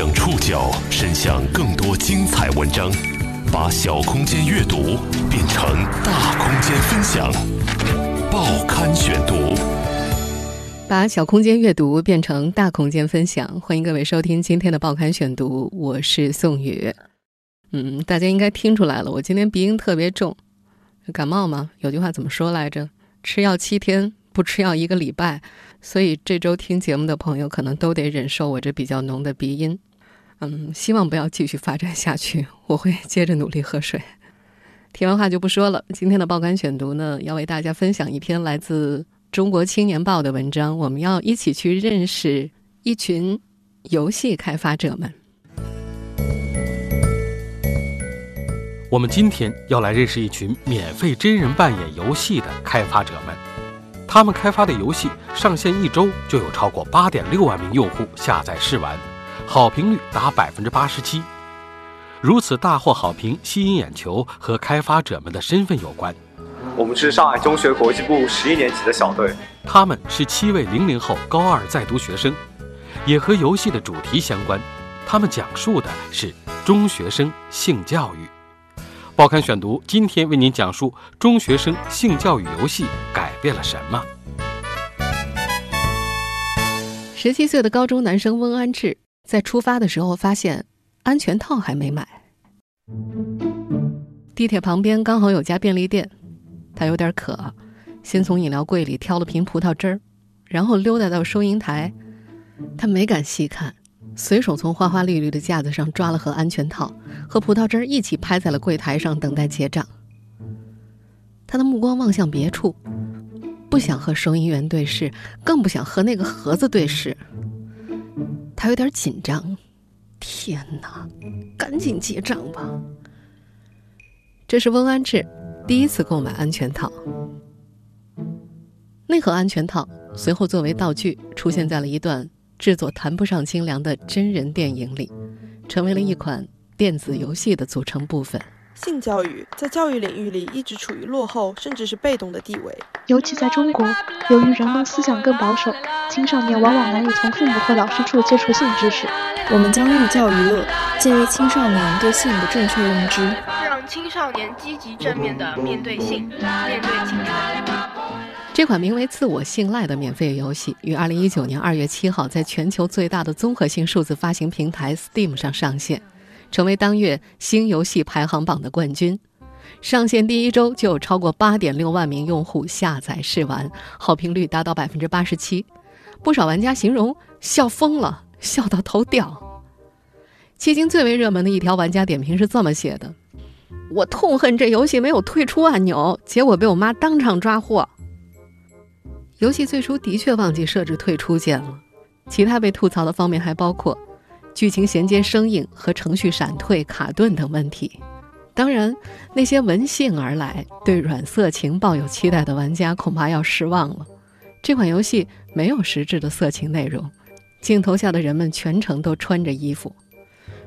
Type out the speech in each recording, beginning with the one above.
将触角伸向更多精彩文章，把小空间阅读变成大空间分享。报刊选读，把小空间阅读变成大空间分享。欢迎各位收听今天的报刊选读，我是宋宇。嗯，大家应该听出来了，我今天鼻音特别重，感冒嘛。有句话怎么说来着？吃药七天，不吃药一个礼拜。所以这周听节目的朋友可能都得忍受我这比较浓的鼻音。嗯，希望不要继续发展下去，我会接着努力喝水。题外话就不说了。今天的报刊选读呢，要为大家分享一篇来自《中国青年报》的文章。我们要一起去认识一群游戏开发者们。我们今天要来认识一群免费真人扮演游戏的开发者们。他们开发的游戏上线一周就有超过八点六万名用户下载试玩，好评率达百分之八十七。如此大获好评、吸引眼球，和开发者们的身份有关。我们是上海中学国际部十一年级的小队，他们是七位零零后高二在读学生，也和游戏的主题相关。他们讲述的是中学生性教育。报刊选读，今天为您讲述中学生性教育游戏改变了什么。十七岁的高中男生温安志在出发的时候发现安全套还没买。地铁旁边刚好有家便利店，他有点渴，先从饮料柜里挑了瓶葡萄汁儿，然后溜达到收银台，他没敢细看。随手从花花绿绿的架子上抓了盒安全套和葡萄汁儿一起拍在了柜台上，等待结账。他的目光望向别处，不想和收银员对视，更不想和那个盒子对视。他有点紧张。天哪，赶紧结账吧！这是温安志第一次购买安全套。那盒安全套随后作为道具出现在了一段。制作谈不上精良的真人电影里，成为了一款电子游戏的组成部分。性教育在教育领域里一直处于落后甚至是被动的地位，尤其在中国，由于人们思想更保守，青少年往往难以从父母和老师处接触性知识。我们将寓教于乐，建立青少年对性的正确认知，让青少年积极正面的面对性，面对青春。这款名为《自我信赖》的免费游戏于二零一九年二月七号在全球最大的综合性数字发行平台 Steam 上上线，成为当月新游戏排行榜的冠军。上线第一周就有超过八点六万名用户下载试玩，好评率达到百分之八十七。不少玩家形容笑疯了，笑到头掉。迄今最为热门的一条玩家点评是这么写的：“我痛恨这游戏没有退出按钮，结果被我妈当场抓获。”游戏最初的确忘记设置退出键了，其他被吐槽的方面还包括剧情衔接生硬和程序闪退、卡顿等问题。当然，那些闻性而来、对软色情抱有期待的玩家恐怕要失望了。这款游戏没有实质的色情内容，镜头下的人们全程都穿着衣服。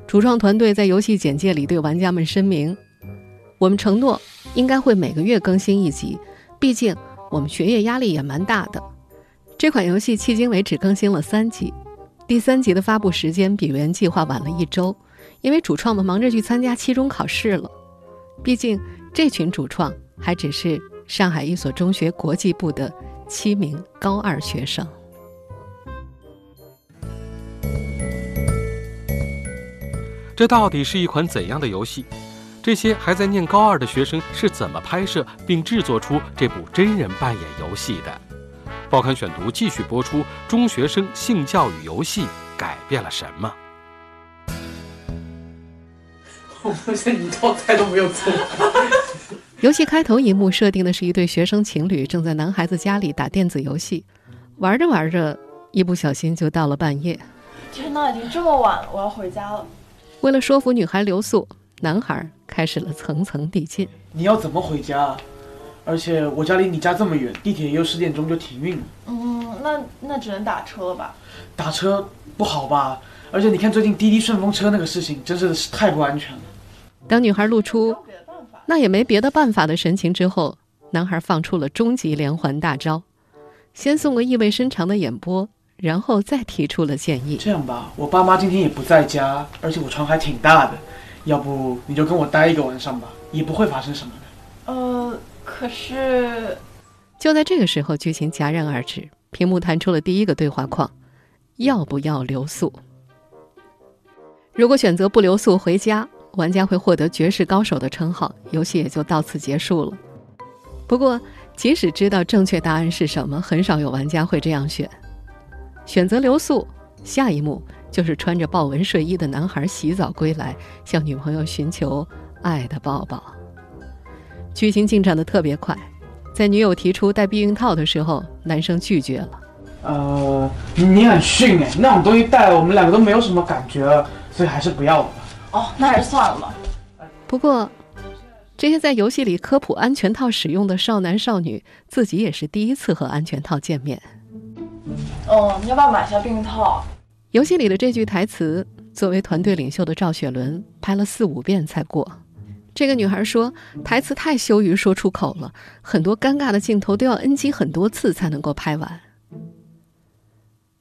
主创团队在游戏简介里对玩家们声明：“我们承诺应该会每个月更新一集，毕竟。”我们学业压力也蛮大的。这款游戏迄今为止更新了三集，第三集的发布时间比原计划晚了一周，因为主创们忙着去参加期中考试了。毕竟这群主创还只是上海一所中学国际部的七名高二学生。这到底是一款怎样的游戏？这些还在念高二的学生是怎么拍摄并制作出这部真人扮演游戏的？报刊选读继续播出：中学生性教育游戏改变了什么？我发现一道菜都没有做。游戏开头一幕设定的是一对学生情侣正在男孩子家里打电子游戏，玩着玩着，一不小心就到了半夜。天哪，已经这么晚了，我要回家了。为了说服女孩留宿。男孩开始了层层递进。你要怎么回家？而且我家离你家这么远，地铁又十点钟就停运了。嗯，那那只能打车了吧？打车不好吧？而且你看最近滴滴顺风车那个事情，真是太不安全了。当女孩露出那也没别的办法的神情之后，男孩放出了终极连环大招：先送个意味深长的眼波，然后再提出了建议。这样吧，我爸妈今天也不在家，而且我床还挺大的，要不你就跟我待一个晚上吧，也不会发生什么可是，就在这个时候，剧情戛然而止，屏幕弹出了第一个对话框：要不要留宿？如果选择不留宿回家，玩家会获得绝世高手的称号，游戏也就到此结束了。不过，即使知道正确答案是什么，很少有玩家会这样选。选择留宿，下一幕就是穿着豹纹睡衣的男孩洗澡归来，向女朋友寻求爱的抱抱。剧情进展的特别快，在女友提出戴避孕套的时候，男生拒绝了。呃，你很逊哎，那种东西戴了，我们两个都没有什么感觉了，所以还是不要了吧。哦，那还是算了吧。不过，这些在游戏里科普安全套使用的少男少女，自己也是第一次和安全套见面。哦，你要不要买下避孕套？游戏里的这句台词，作为团队领袖的赵雪伦拍了四五遍才过。这个女孩说，台词太羞于说出口了，很多尴尬的镜头都要 NG 很多次才能够拍完。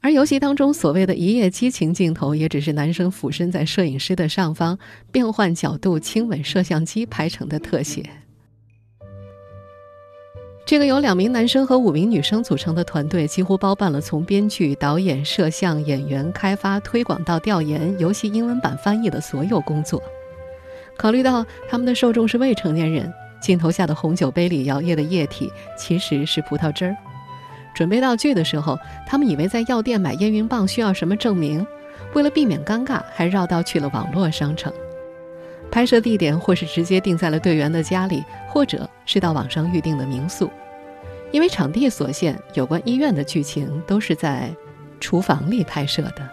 而游戏当中所谓的一夜激情镜头，也只是男生俯身在摄影师的上方，变换角度亲吻摄像机拍成的特写。这个由两名男生和五名女生组成的团队，几乎包办了从编剧、导演、摄像、演员、开发、推广到调研、游戏英文版翻译的所有工作。考虑到他们的受众是未成年人，镜头下的红酒杯里摇曳的液体其实是葡萄汁儿。准备道具的时候，他们以为在药店买验孕棒需要什么证明，为了避免尴尬，还绕道去了网络商城。拍摄地点或是直接定在了队员的家里，或者是到网上预定的民宿。因为场地所限，有关医院的剧情都是在厨房里拍摄的。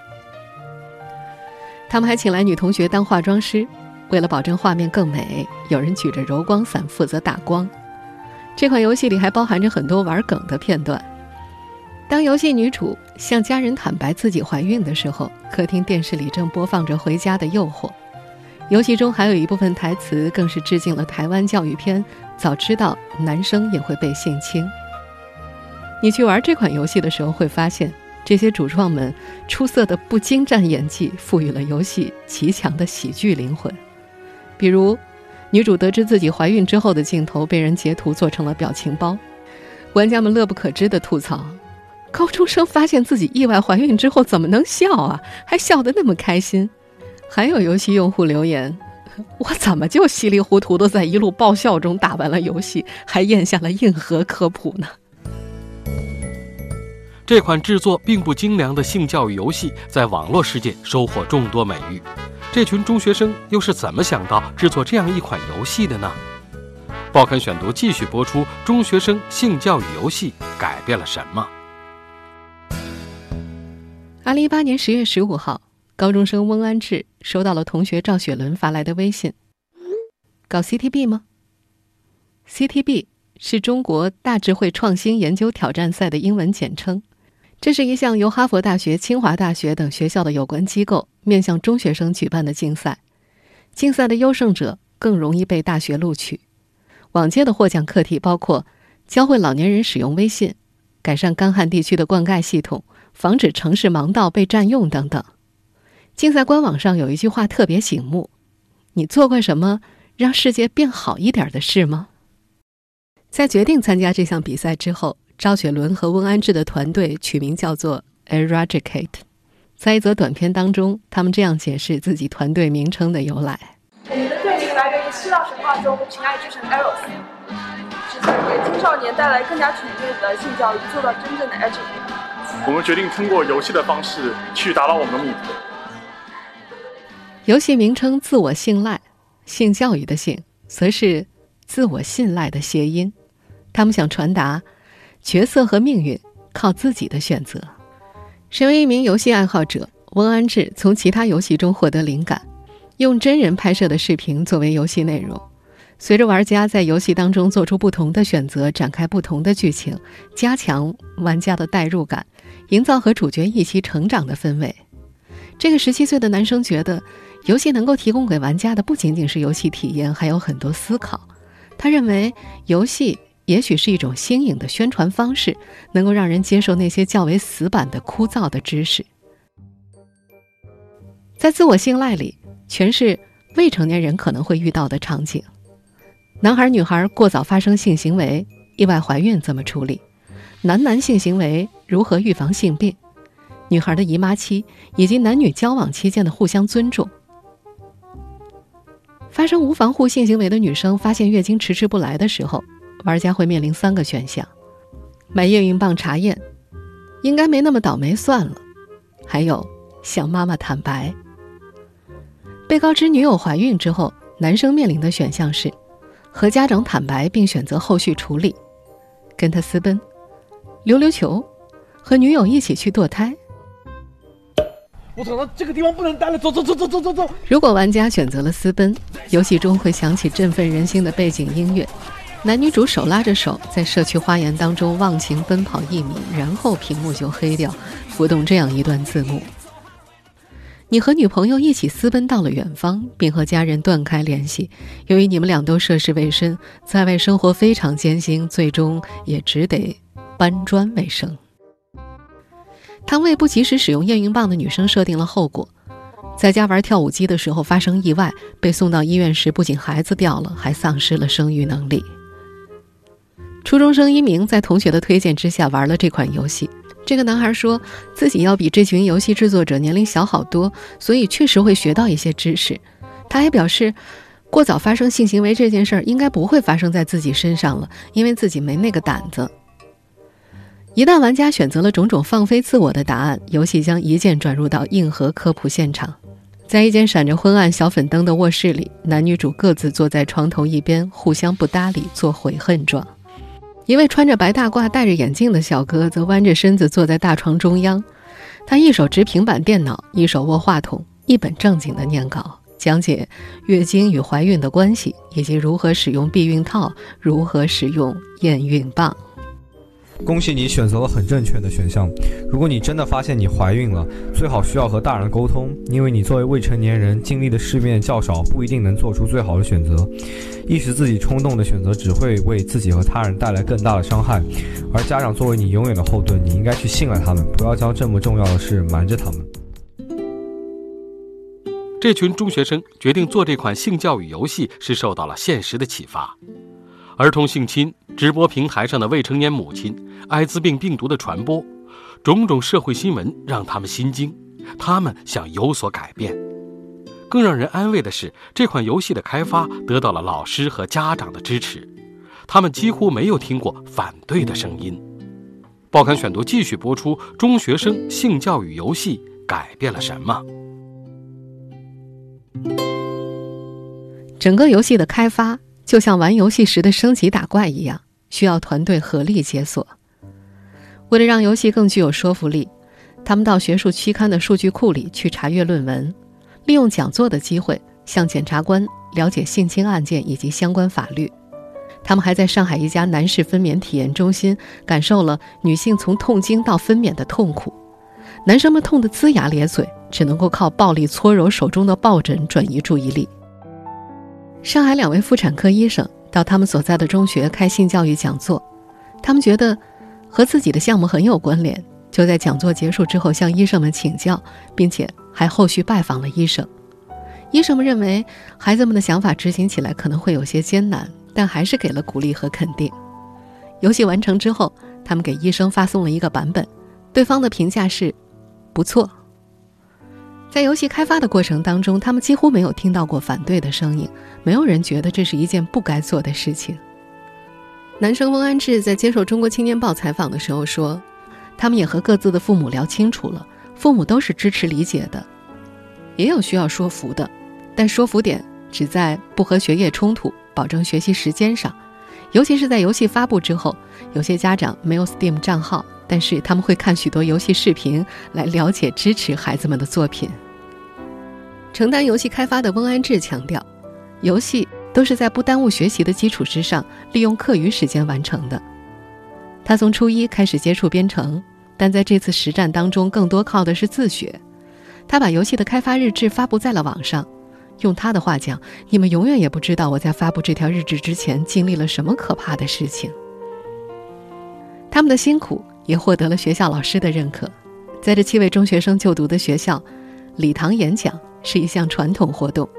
他们还请来女同学当化妆师，为了保证画面更美，有人举着柔光伞负责打光。这款游戏里还包含着很多玩梗的片段。当游戏女主向家人坦白自己怀孕的时候，客厅电视里正播放着《回家的诱惑》。游戏中还有一部分台词更是致敬了台湾教育片《早知道男生也会被性侵》。你去玩这款游戏的时候，会发现这些主创们出色的不精湛演技赋予了游戏极强的喜剧灵魂。比如，女主得知自己怀孕之后的镜头被人截图做成了表情包，玩家们乐不可支地吐槽。高中生发现自己意外怀孕之后怎么能笑啊？还笑得那么开心。还有游戏用户留言：“我怎么就稀里糊涂的在一路爆笑中打完了游戏，还咽下了硬核科普呢？”这款制作并不精良的性教育游戏在网络世界收获众多美誉。这群中学生又是怎么想到制作这样一款游戏的呢？报刊选读继续播出：中学生性教育游戏改变了什么？二零一八年十月十五号，高中生翁安志收到了同学赵雪伦发来的微信：“搞 CTB 吗？”CTB 是中国大智慧创新研究挑战赛的英文简称，这是一项由哈佛大学、清华大学等学校的有关机构面向中学生举办的竞赛。竞赛的优胜者更容易被大学录取。往届的获奖课题包括教会老年人使用微信、改善干旱地区的灌溉系统。防止城市盲道被占用等等。竞赛官网上有一句话特别醒目：“你做过什么让世界变好一点的事吗？”在决定参加这项比赛之后，赵雪伦和温安志的团队取名叫做 “Eradicate”。在一则短片当中，他们这样解释自己团队名称的由来：“我们的队名来源于希腊神话中情爱之神 Eros，旨在给青少年带来更加全面的性教育，做到真正的 educate。”我们决定通过游戏的方式去达到我们的目的。游戏名称“自我信赖”，性教育的“性”则是自我信赖的谐音。他们想传达，角色和命运靠自己的选择。身为一名游戏爱好者，温安志从其他游戏中获得灵感，用真人拍摄的视频作为游戏内容。随着玩家在游戏当中做出不同的选择，展开不同的剧情，加强玩家的代入感。营造和主角一起成长的氛围。这个十七岁的男生觉得，游戏能够提供给玩家的不仅仅是游戏体验，还有很多思考。他认为，游戏也许是一种新颖的宣传方式，能够让人接受那些较为死板的枯燥的知识。在自我信赖里，全是未成年人可能会遇到的场景：男孩、女孩过早发生性行为、意外怀孕怎么处理？男男性行为如何预防性病？女孩的姨妈期以及男女交往期间的互相尊重。发生无防护性行为的女生发现月经迟迟不来的时候，玩家会面临三个选项：买验孕棒查验，应该没那么倒霉算了；还有向妈妈坦白。被告知女友怀孕之后，男生面临的选项是和家长坦白并选择后续处理，跟他私奔。溜溜球，和女友一起去堕胎。我走到这个地方不能待了，走走走走走走走。如果玩家选择了私奔，游戏中会响起振奋人心的背景音乐，男女主手拉着手在社区花园当中忘情奔跑一米，然后屏幕就黑掉，浮动这样一段字幕：你和女朋友一起私奔到了远方，并和家人断开联系。由于你们俩都涉世未深，在外生活非常艰辛，最终也只得。搬砖为生。他为不及时使用验孕棒的女生设定了后果：在家玩跳舞机的时候发生意外，被送到医院时，不仅孩子掉了，还丧失了生育能力。初中生一鸣在同学的推荐之下玩了这款游戏。这个男孩说自己要比这群游戏制作者年龄小好多，所以确实会学到一些知识。他还表示，过早发生性行为这件事儿应该不会发生在自己身上了，因为自己没那个胆子。一旦玩家选择了种种放飞自我的答案，游戏将一键转入到硬核科普现场。在一间闪着昏暗小粉灯的卧室里，男女主各自坐在床头一边，互相不搭理，做悔恨状。一位穿着白大褂、戴着眼镜的小哥则弯着身子坐在大床中央，他一手执平板电脑，一手握话筒，一本正经的念稿，讲解月经与怀孕的关系，以及如何使用避孕套，如何使用验孕棒。恭喜你选择了很正确的选项。如果你真的发现你怀孕了，最好需要和大人沟通，因为你作为未成年人，经历的世面较少，不一定能做出最好的选择。一时自己冲动的选择，只会为自己和他人带来更大的伤害。而家长作为你永远的后盾，你应该去信赖他们，不要将这么重要的事瞒着他们。这群中学生决定做这款性教育游戏，是受到了现实的启发。儿童性侵、直播平台上的未成年母亲、艾滋病病毒的传播，种种社会新闻让他们心惊，他们想有所改变。更让人安慰的是，这款游戏的开发得到了老师和家长的支持，他们几乎没有听过反对的声音。报刊选读继续播出：中学生性教育游戏改变了什么？整个游戏的开发。就像玩游戏时的升级打怪一样，需要团队合力解锁。为了让游戏更具有说服力，他们到学术期刊的数据库里去查阅论文，利用讲座的机会向检察官了解性侵案件以及相关法律。他们还在上海一家男士分娩体验中心感受了女性从痛经到分娩的痛苦，男生们痛得龇牙咧嘴，只能够靠暴力搓揉手中的抱枕转移注意力。上海两位妇产科医生到他们所在的中学开性教育讲座，他们觉得和自己的项目很有关联，就在讲座结束之后向医生们请教，并且还后续拜访了医生。医生们认为孩子们的想法执行起来可能会有些艰难，但还是给了鼓励和肯定。游戏完成之后，他们给医生发送了一个版本，对方的评价是不错。在游戏开发的过程当中，他们几乎没有听到过反对的声音，没有人觉得这是一件不该做的事情。男生翁安志在接受《中国青年报》采访的时候说：“他们也和各自的父母聊清楚了，父母都是支持理解的，也有需要说服的，但说服点只在不和学业冲突、保证学习时间上。尤其是在游戏发布之后，有些家长没有 Steam 账号。”但是他们会看许多游戏视频来了解支持孩子们的作品。承担游戏开发的翁安志强调，游戏都是在不耽误学习的基础之上，利用课余时间完成的。他从初一开始接触编程，但在这次实战当中，更多靠的是自学。他把游戏的开发日志发布在了网上。用他的话讲：“你们永远也不知道我在发布这条日志之前经历了什么可怕的事情。”他们的辛苦也获得了学校老师的认可。在这七位中学生就读的学校，礼堂演讲是一项传统活动，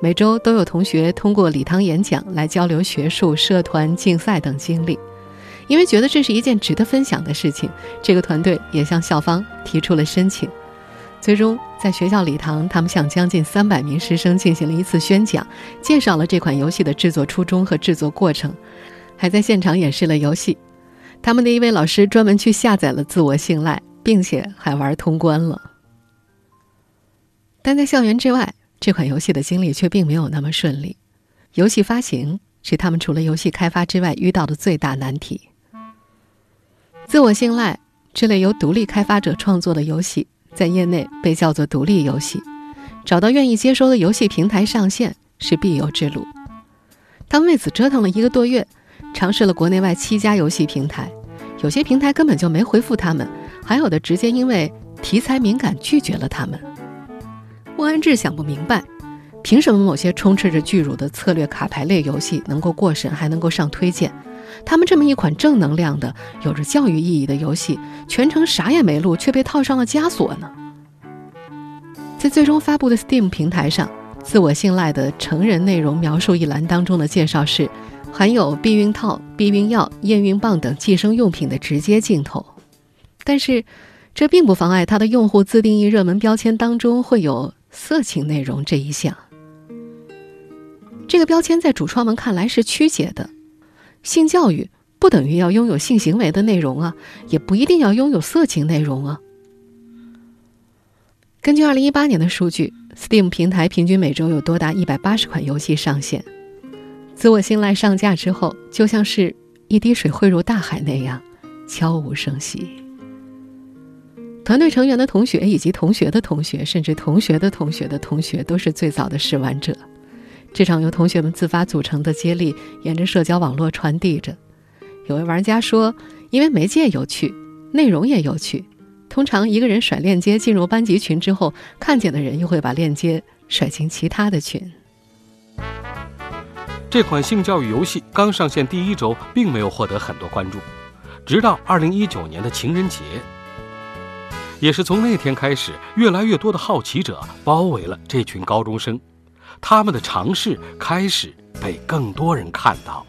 每周都有同学通过礼堂演讲来交流学术、社团、竞赛等经历。因为觉得这是一件值得分享的事情，这个团队也向校方提出了申请。最终，在学校礼堂，他们向将近三百名师生进行了一次宣讲，介绍了这款游戏的制作初衷和制作过程，还在现场演示了游戏。他们的一位老师专门去下载了《自我信赖》，并且还玩通关了。但在校园之外，这款游戏的经历却并没有那么顺利。游戏发行是他们除了游戏开发之外遇到的最大难题。自我信赖这类由独立开发者创作的游戏，在业内被叫做独立游戏。找到愿意接收的游戏平台上线是必由之路。他们为此折腾了一个多月，尝试了国内外七家游戏平台，有些平台根本就没回复他们，还有的直接因为题材敏感拒绝了他们。莫安志想不明白，凭什么某些充斥着巨乳的策略卡牌类游戏能够过审，还能够上推荐？他们这么一款正能量的、有着教育意义的游戏，全程啥也没录，却被套上了枷锁呢？在最终发布的 Steam 平台上，自我信赖的成人内容描述一栏当中的介绍是，含有避孕套、避孕药、验孕棒等计生用品的直接镜头。但是，这并不妨碍它的用户自定义热门标签当中会有色情内容这一项。这个标签在主创们看来是曲解的。性教育不等于要拥有性行为的内容啊，也不一定要拥有色情内容啊。根据二零一八年的数据，Steam 平台平均每周有多达一百八十款游戏上线。自我信赖上架之后，就像是一滴水汇入大海那样，悄无声息。团队成员的同学以及同学的同学，甚至同学的同学的同学，都是最早的试玩者。这场由同学们自发组成的接力，沿着社交网络传递着。有位玩家说：“因为媒介有趣，内容也有趣。通常一个人甩链接进入班级群之后，看见的人又会把链接甩进其他的群。”这款性教育游戏刚上线第一周，并没有获得很多关注，直到二零一九年的情人节，也是从那天开始，越来越多的好奇者包围了这群高中生。他们的尝试开始被更多人看到。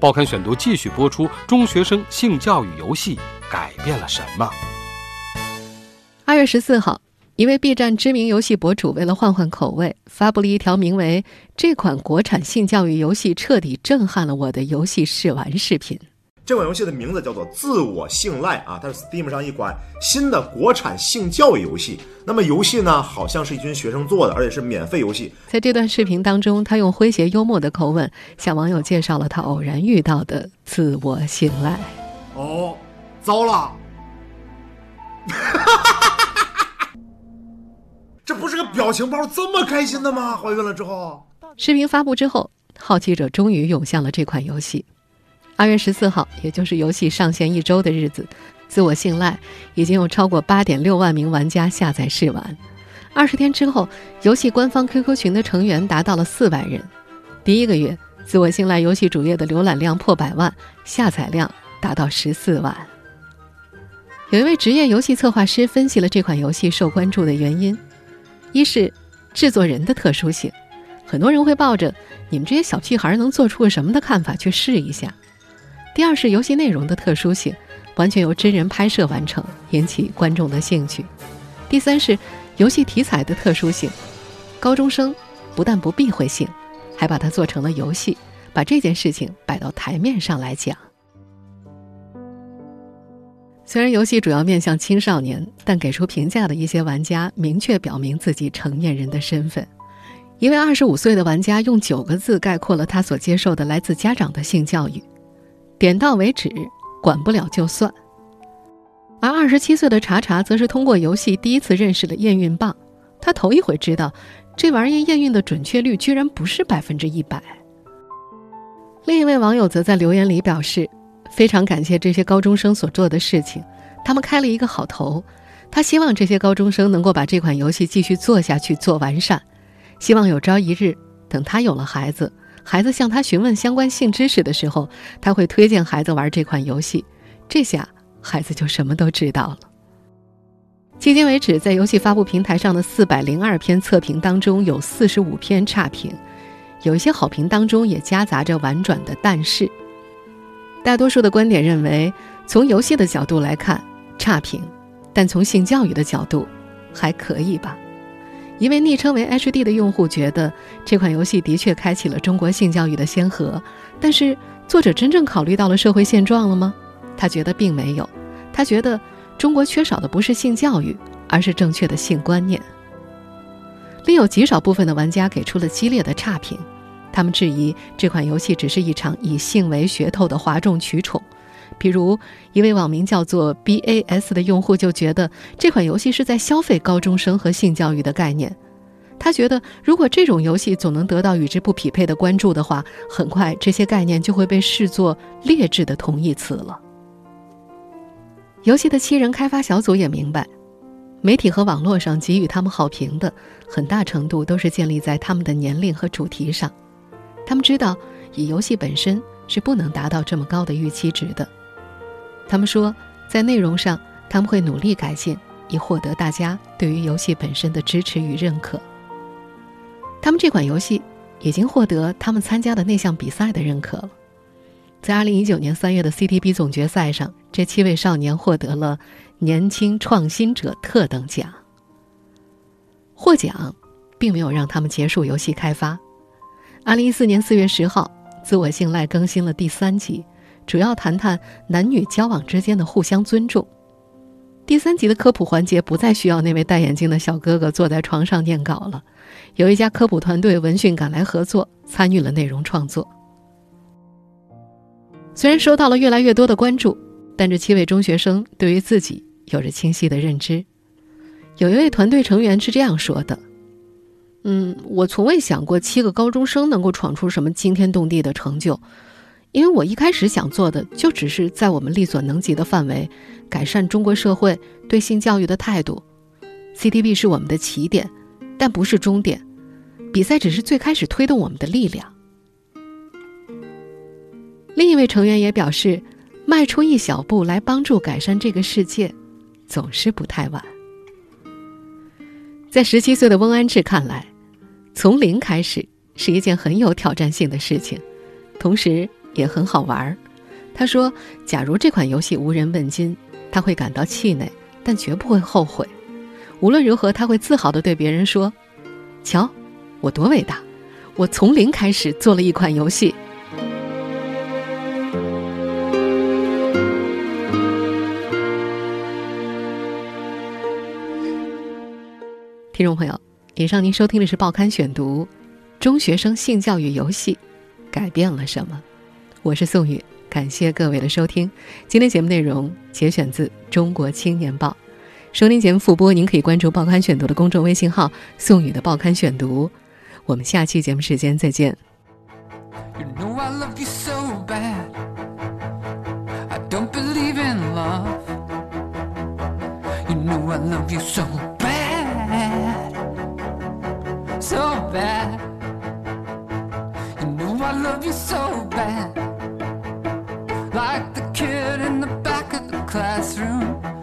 报刊选读继续播出：中学生性教育游戏改变了什么？二月十四号，一位 B 站知名游戏博主为了换换口味，发布了一条名为“这款国产性教育游戏彻底震撼了我的游戏试玩”视频。这款游戏的名字叫做《自我信赖》啊，它是 Steam 上一款新的国产性教育游戏。那么游戏呢，好像是一群学生做的，而且是免费游戏。在这段视频当中，他用诙谐幽默的口吻向网友介绍了他偶然遇到的自我信赖。哦，糟了！这不是个表情包这么开心的吗？怀孕了之后，视频发布之后，好奇者终于涌向了这款游戏。二月十四号，也就是游戏上线一周的日子，自我信赖已经有超过八点六万名玩家下载试玩。二十天之后，游戏官方 QQ 群的成员达到了四万人。第一个月，自我信赖游戏主页的浏览量破百万，下载量达到十四万。有一位职业游戏策划师分析了这款游戏受关注的原因：一是制作人的特殊性，很多人会抱着“你们这些小屁孩能做出个什么”的看法去试一下。第二是游戏内容的特殊性，完全由真人拍摄完成，引起观众的兴趣。第三是游戏题材的特殊性，高中生不但不避讳性，还把它做成了游戏，把这件事情摆到台面上来讲。虽然游戏主要面向青少年，但给出评价的一些玩家明确表明自己成年人的身份。一位二十五岁的玩家用九个字概括了他所接受的来自家长的性教育。点到为止，管不了就算。而二十七岁的查查则是通过游戏第一次认识了验孕棒，他头一回知道这玩意验孕的准确率居然不是百分之一百。另一位网友则在留言里表示，非常感谢这些高中生所做的事情，他们开了一个好头。他希望这些高中生能够把这款游戏继续做下去，做完善。希望有朝一日，等他有了孩子。孩子向他询问相关性知识的时候，他会推荐孩子玩这款游戏。这下孩子就什么都知道了。迄今为止，在游戏发布平台上的四百零二篇测评当中，有四十五篇差评，有一些好评当中也夹杂着婉转的“但是”。大多数的观点认为，从游戏的角度来看，差评；但从性教育的角度，还可以吧。一位昵称为 “HD” 的用户觉得，这款游戏的确开启了中国性教育的先河，但是作者真正考虑到了社会现状了吗？他觉得并没有，他觉得。中国缺少的不是性教育，而是正确的性观念。另有极少部分的玩家给出了激烈的差评，他们质疑这款游戏只是一场以性为噱头的哗众取宠。比如，一位网名叫做 “bas” 的用户就觉得这款游戏是在消费高中生和性教育的概念。他觉得，如果这种游戏总能得到与之不匹配的关注的话，很快这些概念就会被视作劣质的同义词了。游戏的七人开发小组也明白，媒体和网络上给予他们好评的很大程度都是建立在他们的年龄和主题上。他们知道，以游戏本身是不能达到这么高的预期值的。他们说，在内容上他们会努力改进，以获得大家对于游戏本身的支持与认可。他们这款游戏已经获得他们参加的那项比赛的认可了。在二零一九年三月的 CTB 总决赛上，这七位少年获得了年轻创新者特等奖。获奖并没有让他们结束游戏开发。二零一四年四月十号，自我信赖更新了第三集，主要谈谈男女交往之间的互相尊重。第三集的科普环节不再需要那位戴眼镜的小哥哥坐在床上念稿了，有一家科普团队闻讯赶来合作，参与了内容创作。虽然收到了越来越多的关注，但这七位中学生对于自己有着清晰的认知。有一位团队成员是这样说的：“嗯，我从未想过七个高中生能够闯出什么惊天动地的成就，因为我一开始想做的就只是在我们力所能及的范围，改善中国社会对性教育的态度。CTB 是我们的起点，但不是终点。比赛只是最开始推动我们的力量。”另一位成员也表示，迈出一小步来帮助改善这个世界，总是不太晚。在十七岁的翁安志看来，从零开始是一件很有挑战性的事情，同时也很好玩儿。他说：“假如这款游戏无人问津，他会感到气馁，但绝不会后悔。无论如何，他会自豪地对别人说：‘瞧，我多伟大！我从零开始做了一款游戏。’”听众朋友，以上您收听的是《报刊选读》，中学生性教育游戏改变了什么？我是宋宇，感谢各位的收听。今天节目内容节选自《中国青年报》，收听节目复播，您可以关注《报刊选读》的公众微信号“宋宇的报刊选读”。我们下期节目时间再见。You know I love you so bad. don't believe in love You know I love you so so bad. You know I love you so bad. Like the kid in the back of the classroom.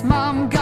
Mom got